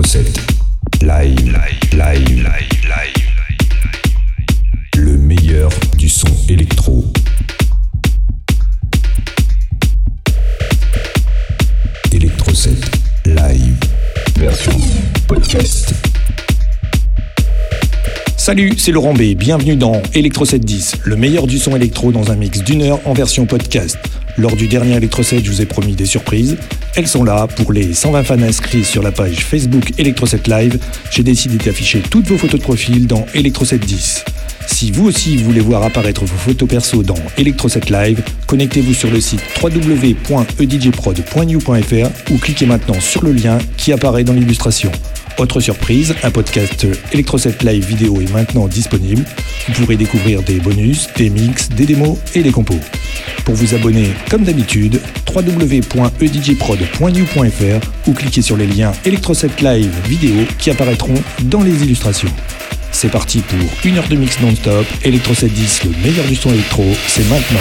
Electro 7. Live, live, live. Le meilleur du son électro. Electro 7. Live. Version podcast. Salut, c'est Laurent B. Bienvenue dans Electro 710, le meilleur du son électro dans un mix d'une heure en version podcast. Lors du dernier Electro 7, je vous ai promis des surprises. Elles sont là pour les 120 fans inscrits sur la page Facebook Electro 7 Live. J'ai décidé d'afficher toutes vos photos de profil dans Electro 710. Si vous aussi voulez voir apparaître vos photos perso dans Electro 7 Live, connectez-vous sur le site www.edjprod.new.fr ou cliquez maintenant sur le lien qui apparaît dans l'illustration. Autre surprise, un podcast Electro 7 Live vidéo est maintenant disponible. Vous pourrez découvrir des bonus, des mix, des démos et des compos. Pour vous abonner, comme d'habitude, www.edjprod.new.fr ou cliquez sur les liens Electro 7 Live vidéo qui apparaîtront dans les illustrations. C'est parti pour une heure de mix non-stop. Electro 710, le meilleur du son électro, c'est maintenant.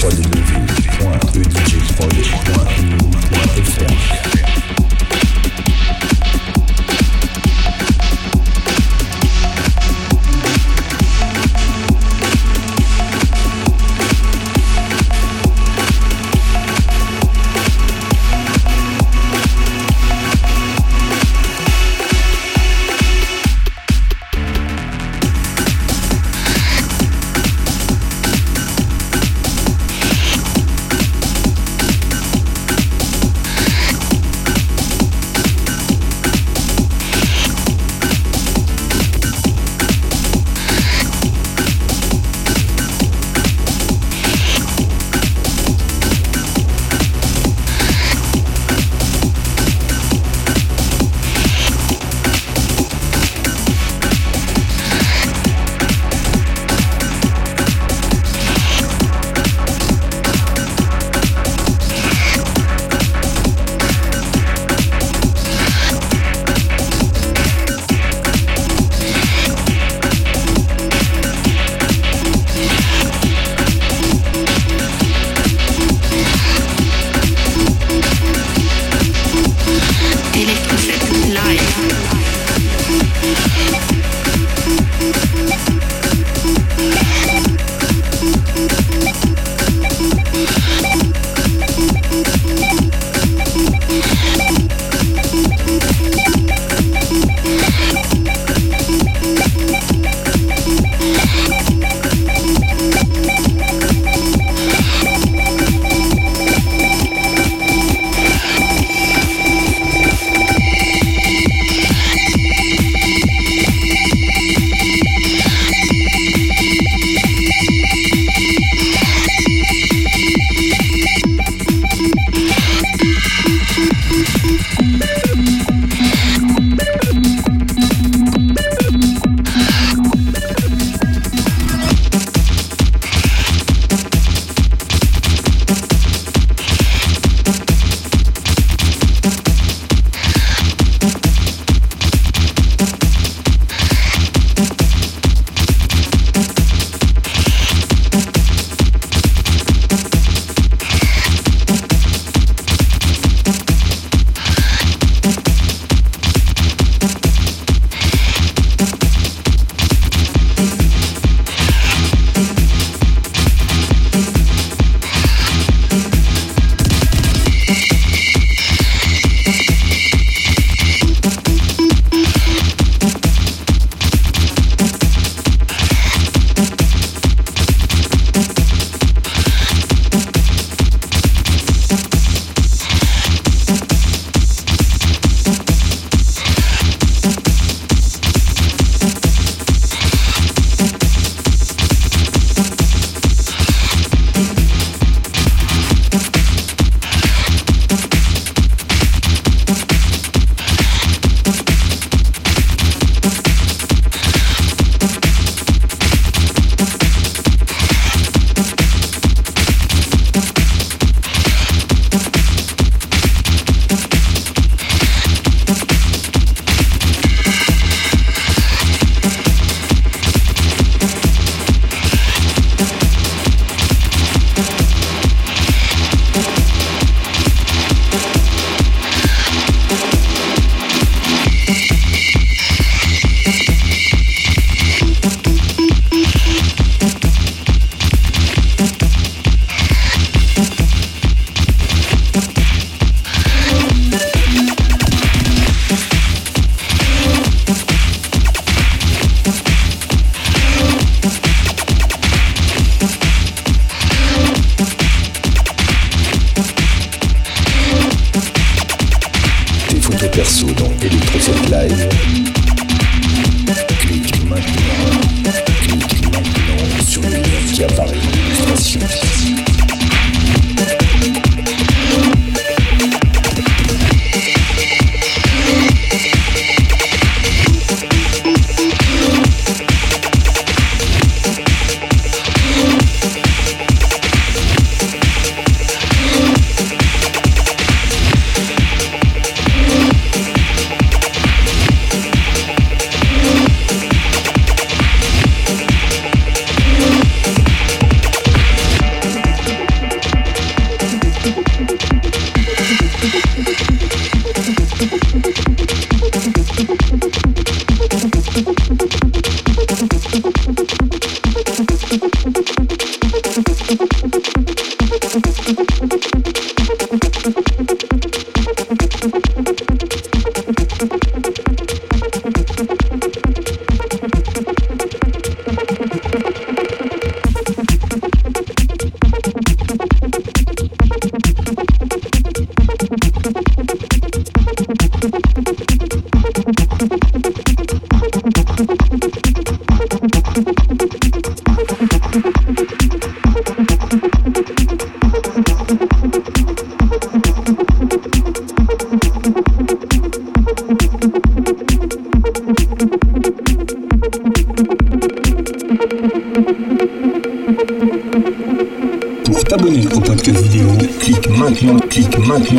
for the living, one, the for the.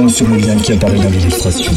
Sur le lien qui apparaît dans l'illustration.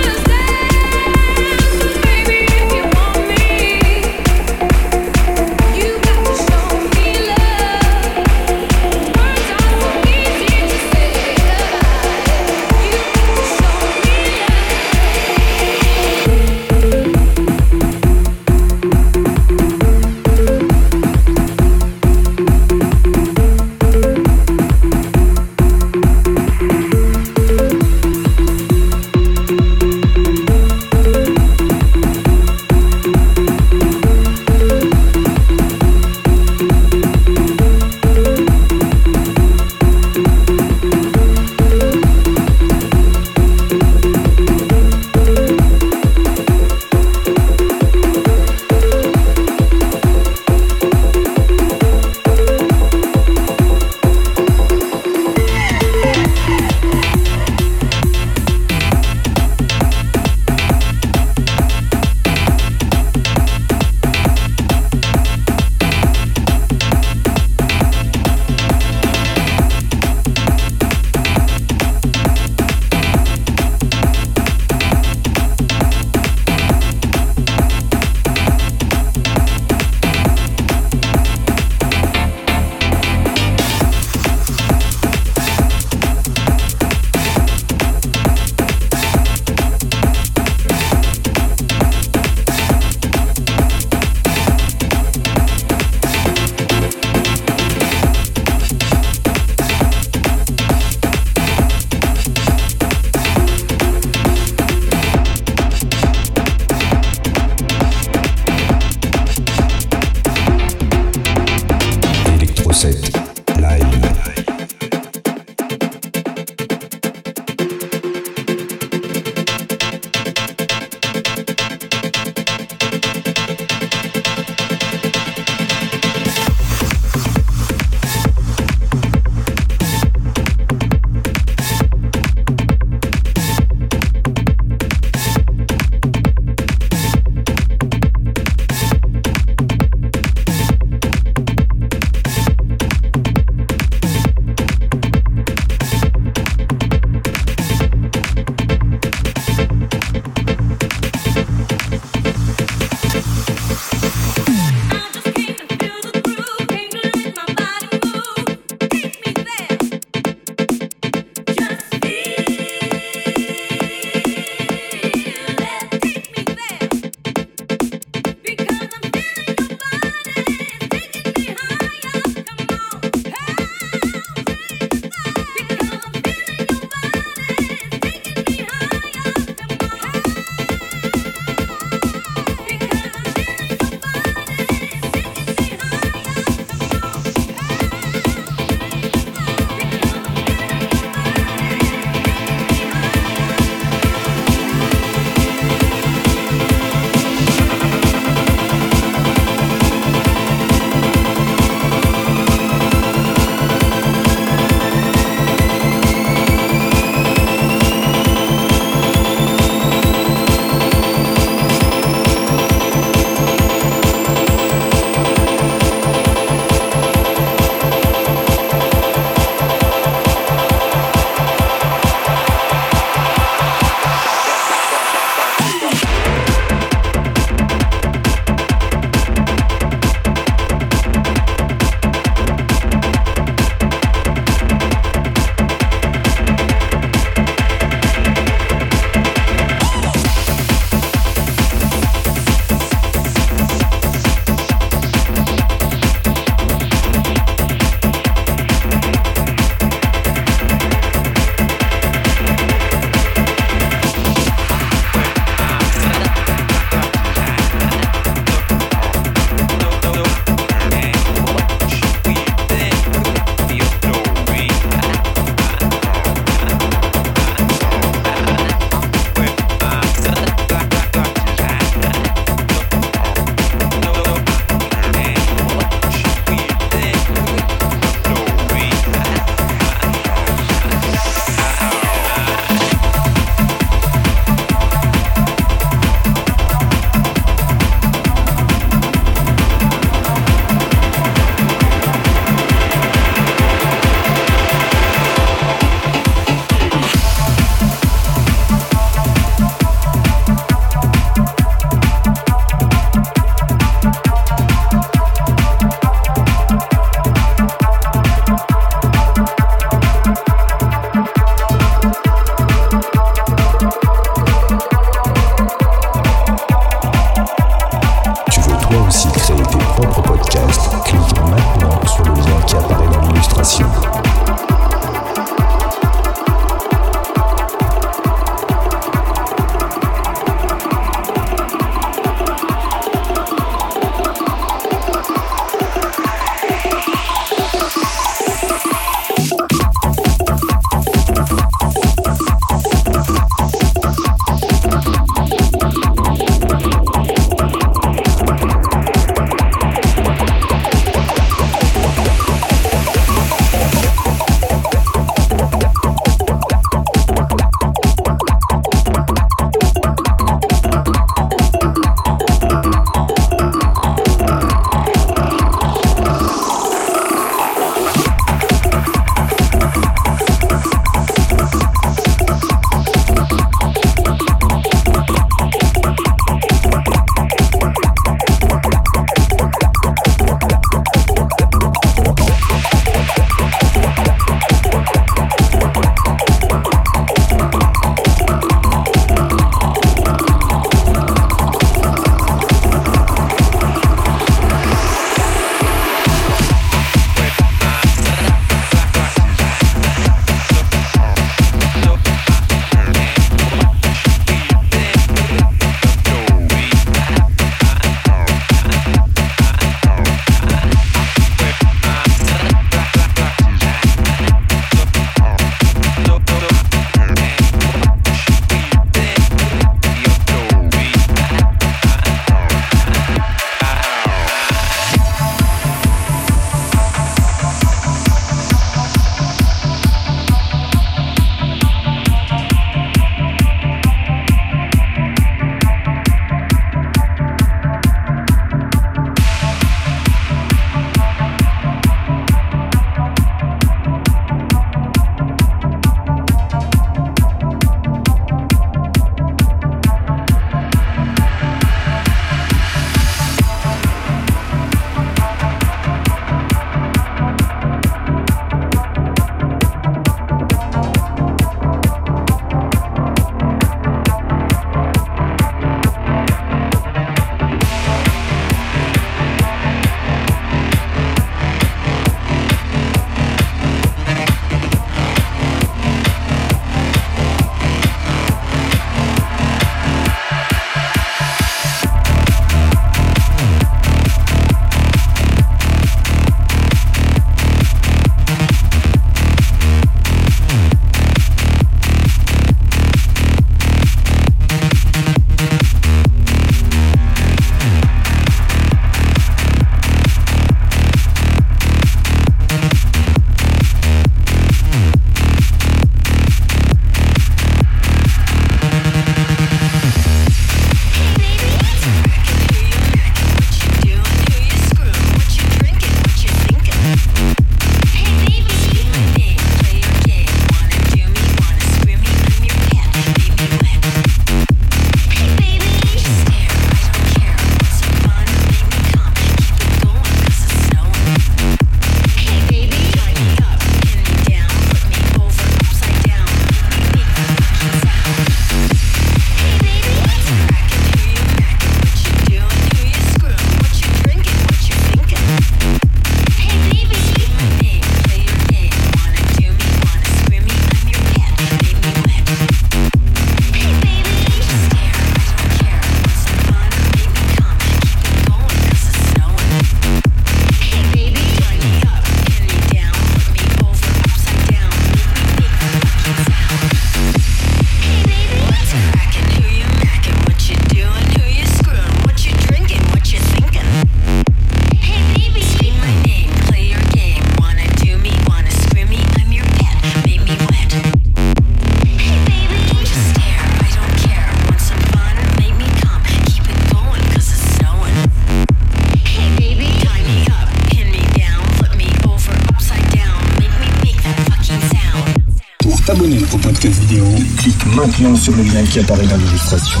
Maintenant sur le lien qui apparaît dans l'illustration.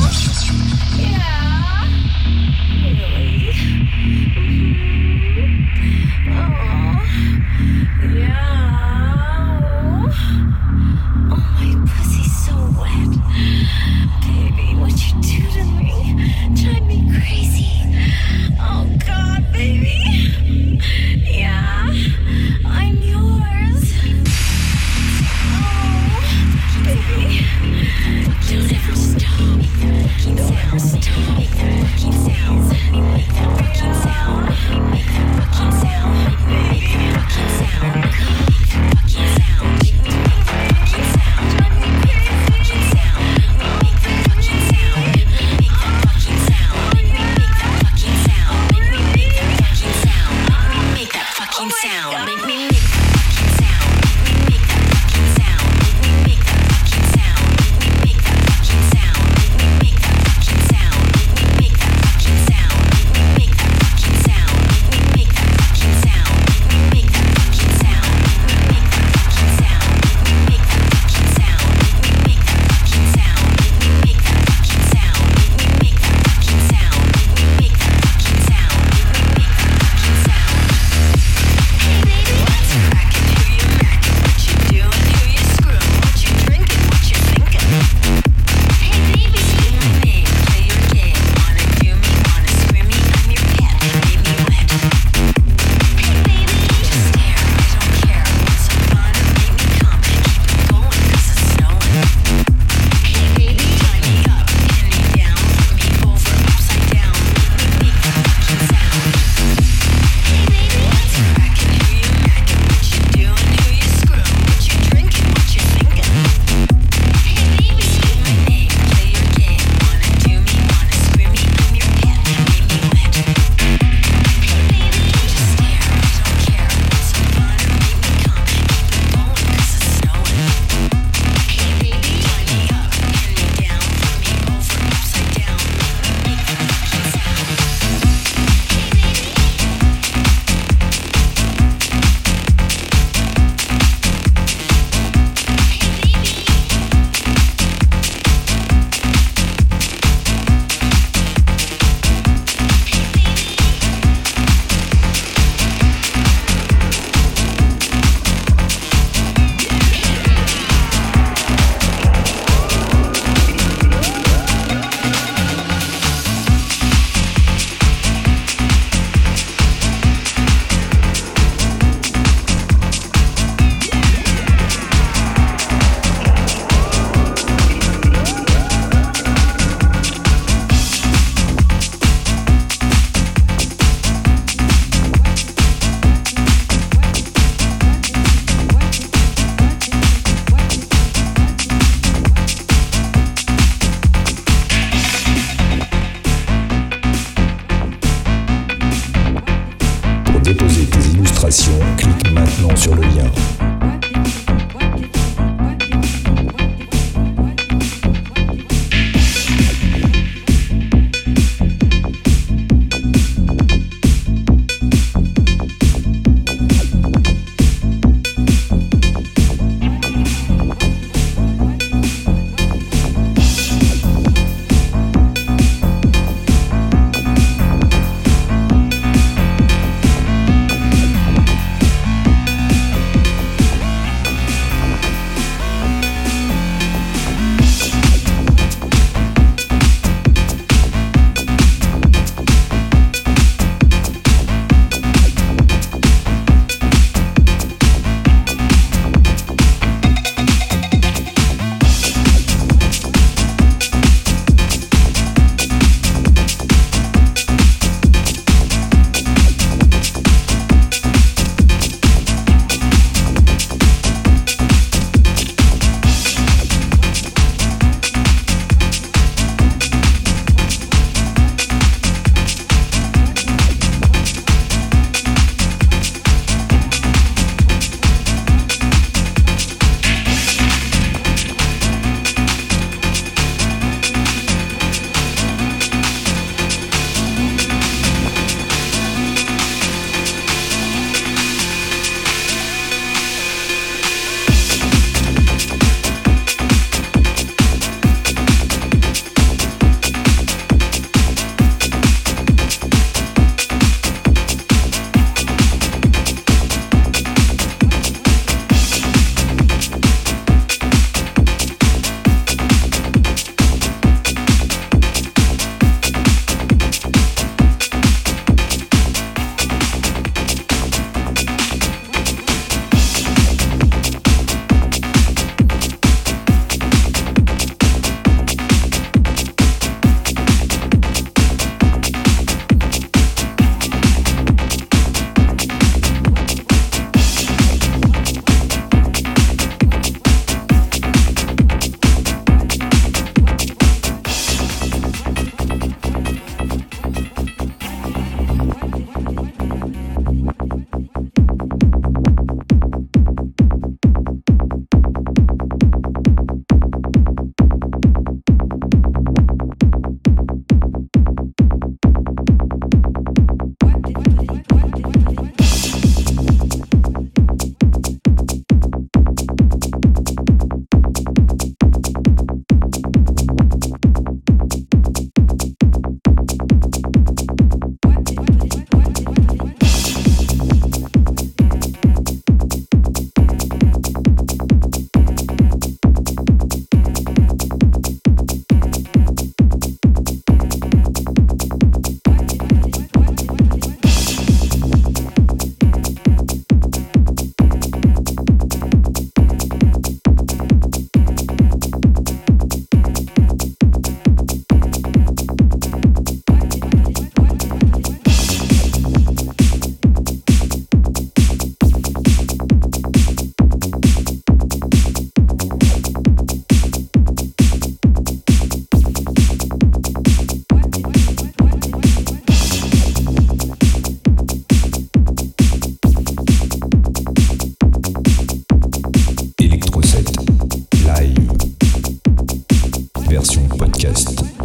podcast.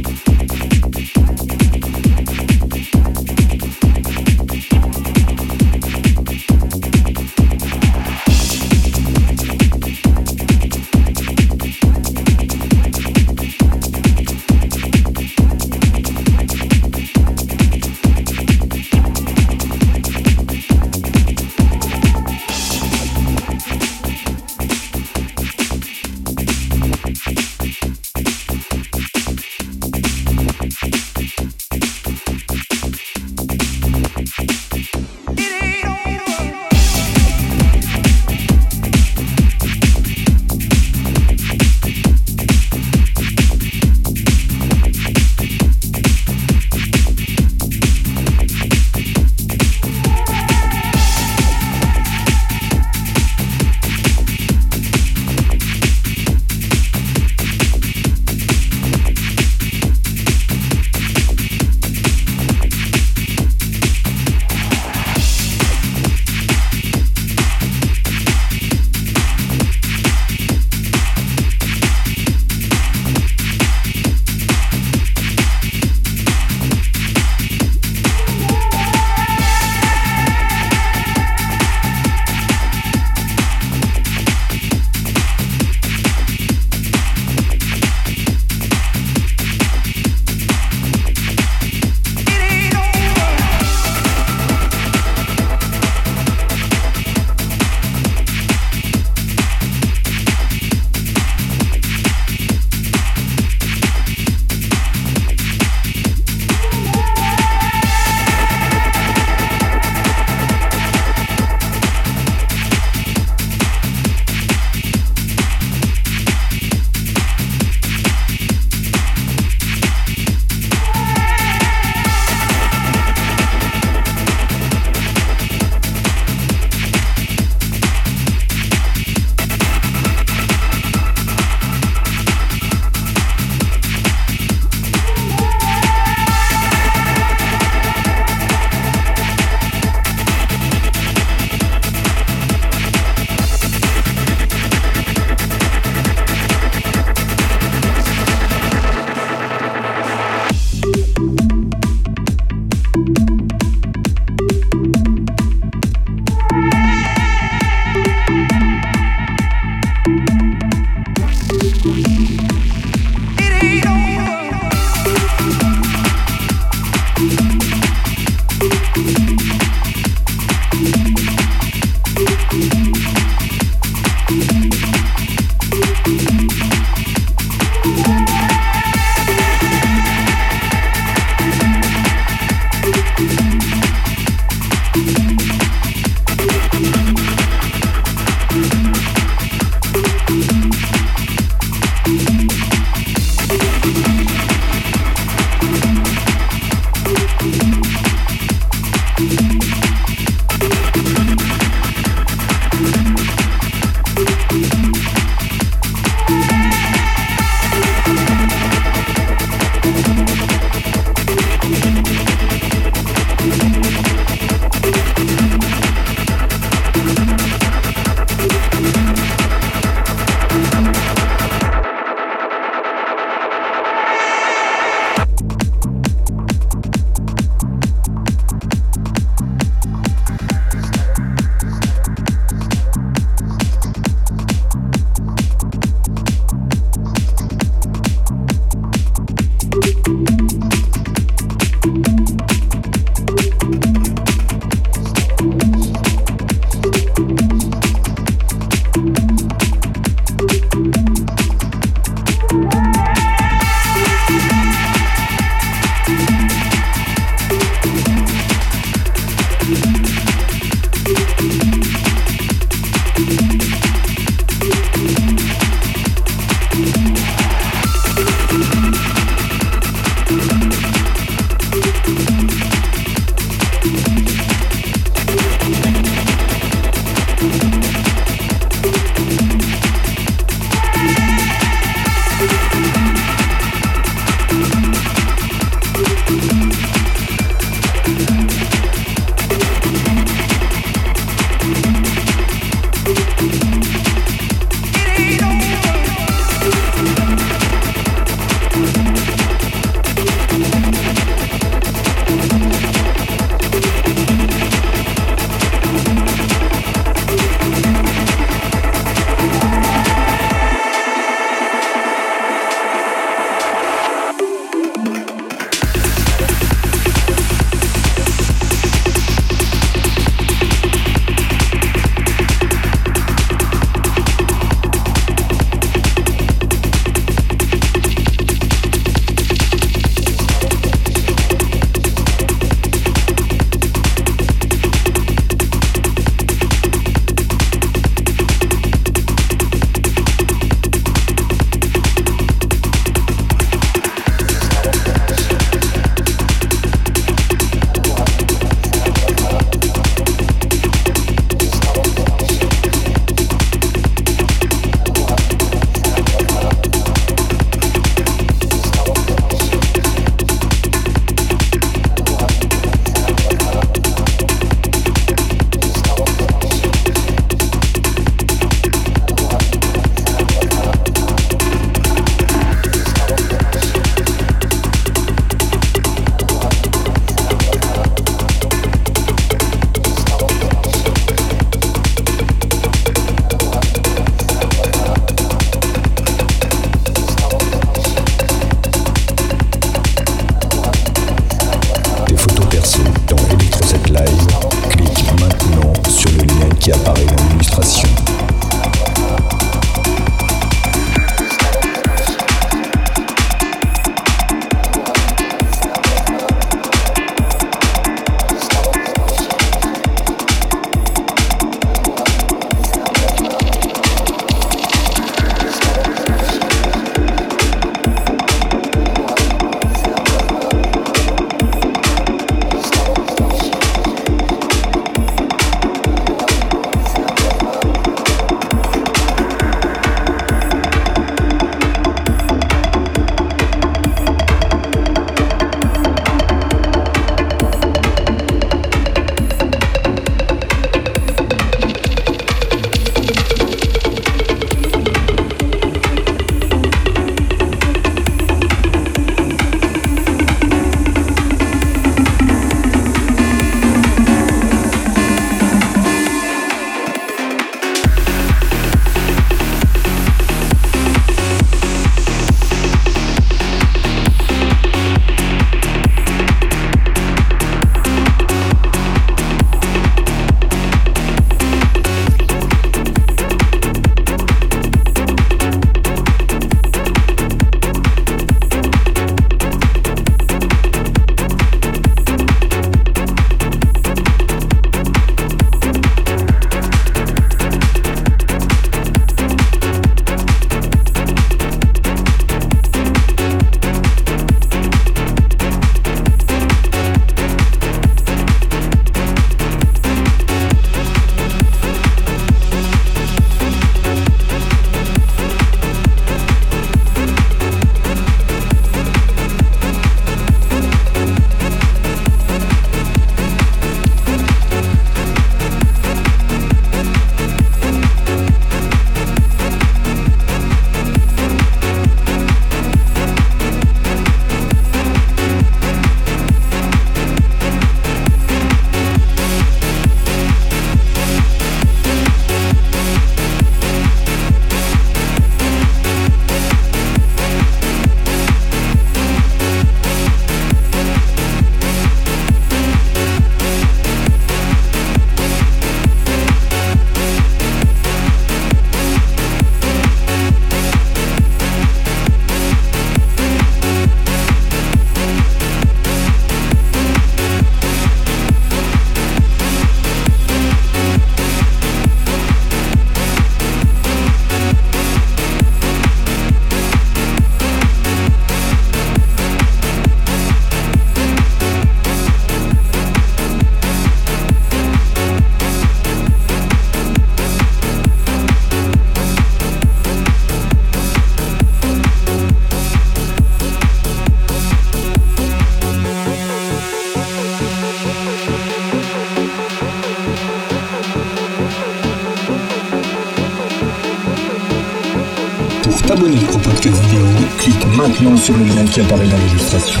Maintenant sur le lien qui apparaît dans l'illustration.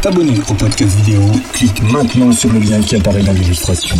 T'abonner au podcast vidéo, clique maintenant sur le lien qui apparaît dans l'illustration.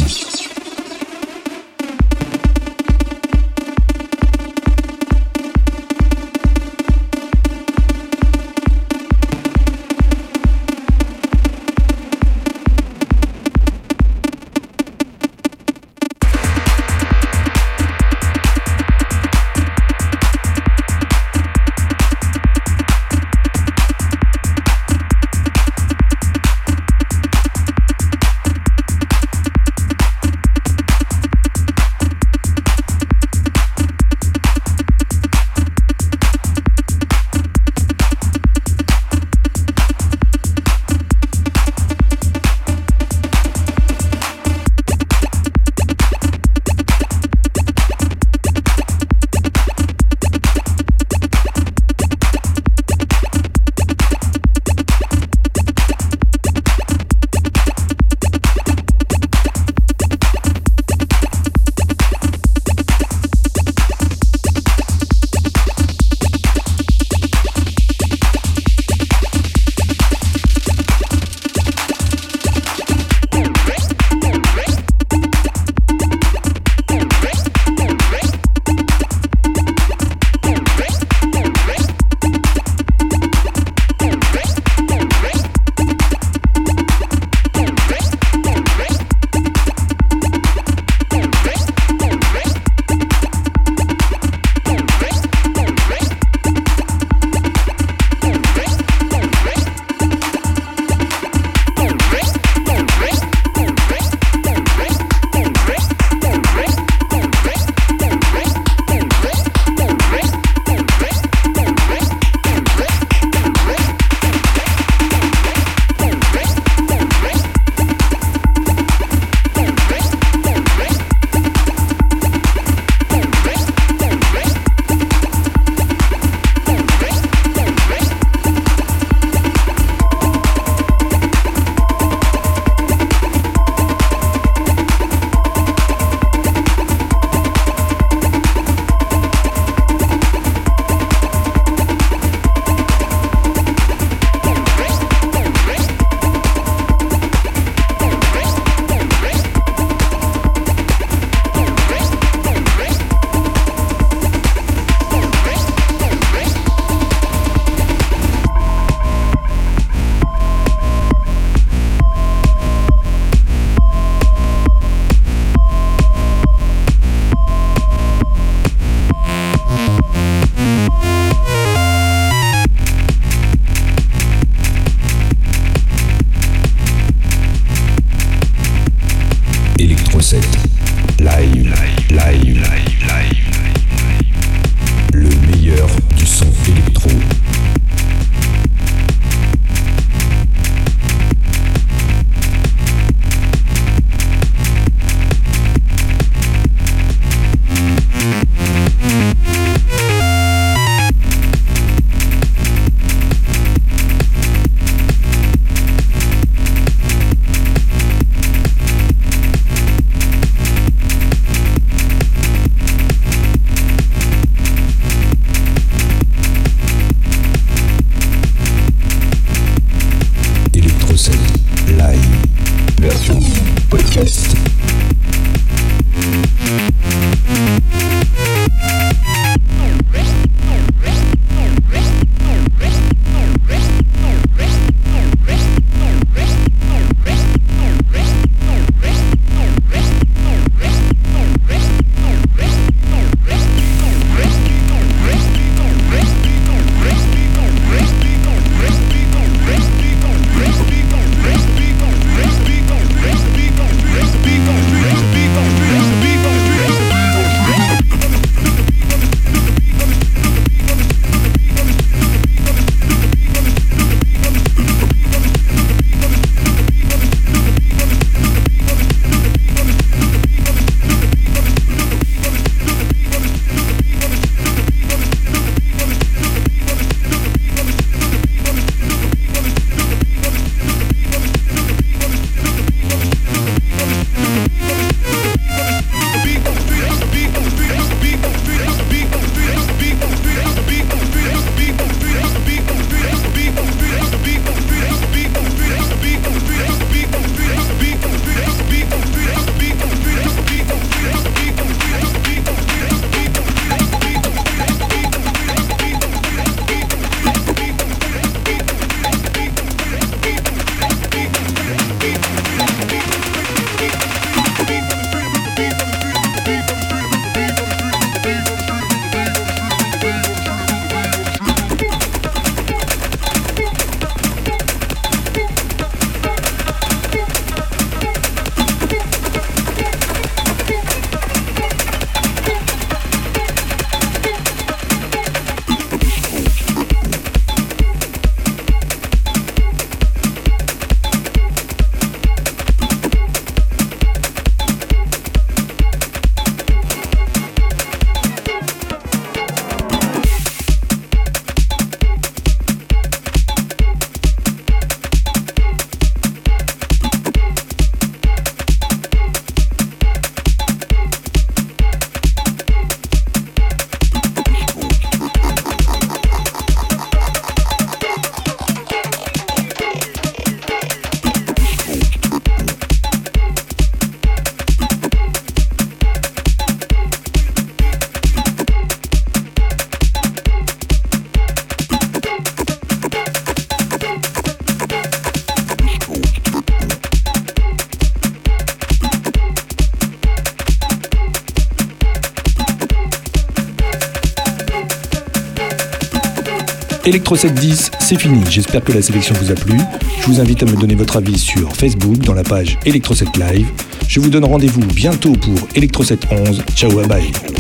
Electro 710, c'est fini. J'espère que la sélection vous a plu. Je vous invite à me donner votre avis sur Facebook dans la page Electro 7 Live. Je vous donne rendez-vous bientôt pour Electro 711. Ciao, bye. oh,